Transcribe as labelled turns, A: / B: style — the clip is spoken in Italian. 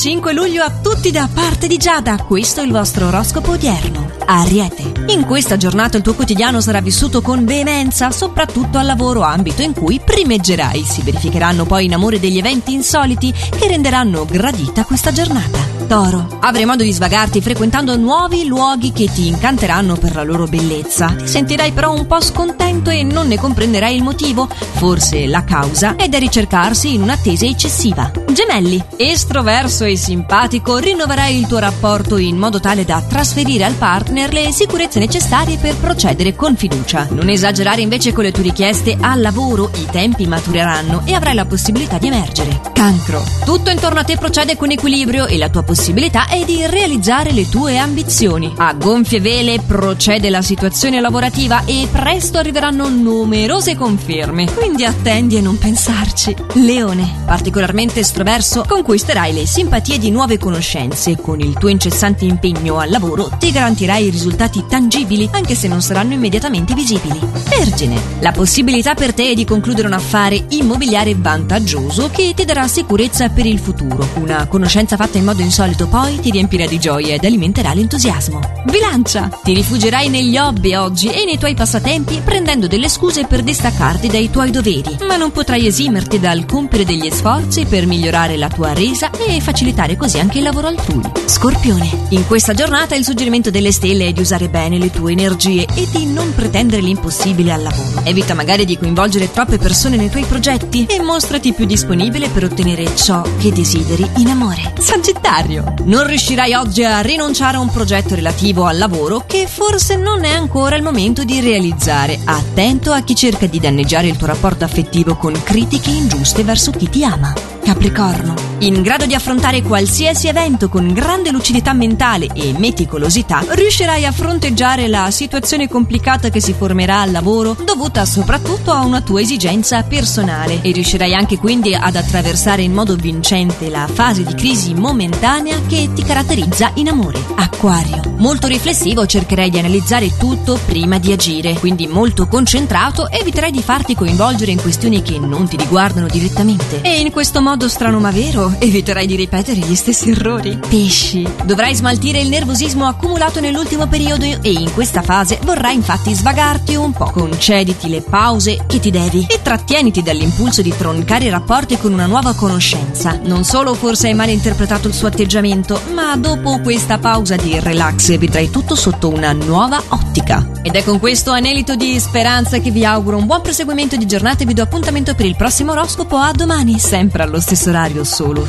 A: 5 luglio a tutti da parte di Giada. Questo è il vostro oroscopo odierno. Ariete. In questa giornata il tuo quotidiano sarà vissuto con veemenza, soprattutto al lavoro, ambito in cui primeggerai. Si verificheranno poi in amore degli eventi insoliti che renderanno gradita questa giornata. Toro. Avrai modo di svagarti frequentando nuovi luoghi che ti incanteranno per la loro bellezza. Ti sentirai però un po' scontento e non ne comprenderai il motivo. Forse la causa è da ricercarsi in un'attesa eccessiva. Gemelli. Estroverso e simpatico, rinnoverai il tuo rapporto in modo tale da trasferire al partner le sicurezze necessarie per procedere con fiducia. Non esagerare invece con le tue richieste al lavoro, i tempi matureranno e avrai la possibilità di emergere. Cancro. Tutto intorno a te procede con equilibrio e la tua possibilità è di realizzare le tue ambizioni. A gonfie vele procede la situazione lavorativa e presto arriveranno numerose conferme, quindi attendi e non pensarci. Leone. Particolarmente estroverso, conquisterai le simpatie di nuove conoscenze. Con il tuo incessante impegno al lavoro ti garantirai risultati tangibili, anche se non saranno immediatamente visibili. Vergine. La possibilità per te è di concludere un affare immobiliare vantaggioso che ti darà sicurezza per il futuro. Una conoscenza fatta in modo insolito poi ti riempirà di gioia ed alimenterà l'entusiasmo. Bilancia! Ti rifugierai negli hobby oggi e nei tuoi passatempi prendendo delle scuse per distaccarti dai tuoi doveri, ma non potrai esimerti dal compiere degli sforzi per migliorare la tua resa e facilitare così anche il lavoro altrui. Scorpione! In questa giornata il suggerimento delle stelle è di usare bene le tue energie e di non pretendere l'impossibile al lavoro. Evita magari di coinvolgere troppe persone nei tuoi progetti e mostrati più disponibile per ottenere ciò che desideri in amore. Sagittario! Non riuscirai oggi a rinunciare a un progetto relativo al lavoro che forse non è ancora il momento di realizzare. Attento a chi cerca di danneggiare il tuo rapporto affettivo con critiche ingiuste verso chi ti ama. Capricorno. In grado di affrontare qualsiasi evento con grande lucidità mentale e meticolosità, riuscirai a fronteggiare la situazione complicata che si formerà al lavoro dovuta soprattutto a una tua esigenza personale e riuscirai anche quindi ad attraversare in modo vincente la fase di crisi momentanea che ti caratterizza in amore. Acquario. Molto riflessivo cercherai di analizzare tutto prima di agire, quindi molto concentrato eviterai di farti coinvolgere in questioni che non ti riguardano direttamente e in questo modo strano ma vero eviterai di ripetere gli stessi errori. Pesci. Dovrai smaltire il nervosismo accumulato nell'ultimo periodo e in questa fase vorrai infatti svagarti un po'. Concediti le pause che ti devi e trattieniti dall'impulso di troncare i rapporti con una nuova conoscenza. Non solo forse hai mal interpretato il suo atteggiamento, ma dopo questa pausa di relax vedrai tutto sotto una nuova ottica. Ed è con questo anelito di speranza che vi auguro un buon proseguimento di giornata e vi do appuntamento per il prossimo oroscopo a domani, sempre allo stesso orario, solo